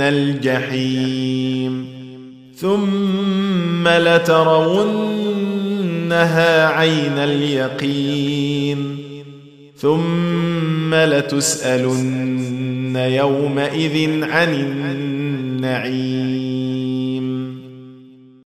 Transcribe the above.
لترون الجحيم. ثم لترونها عين اليقين. ثم لتسألن يومئذ عن النعيم.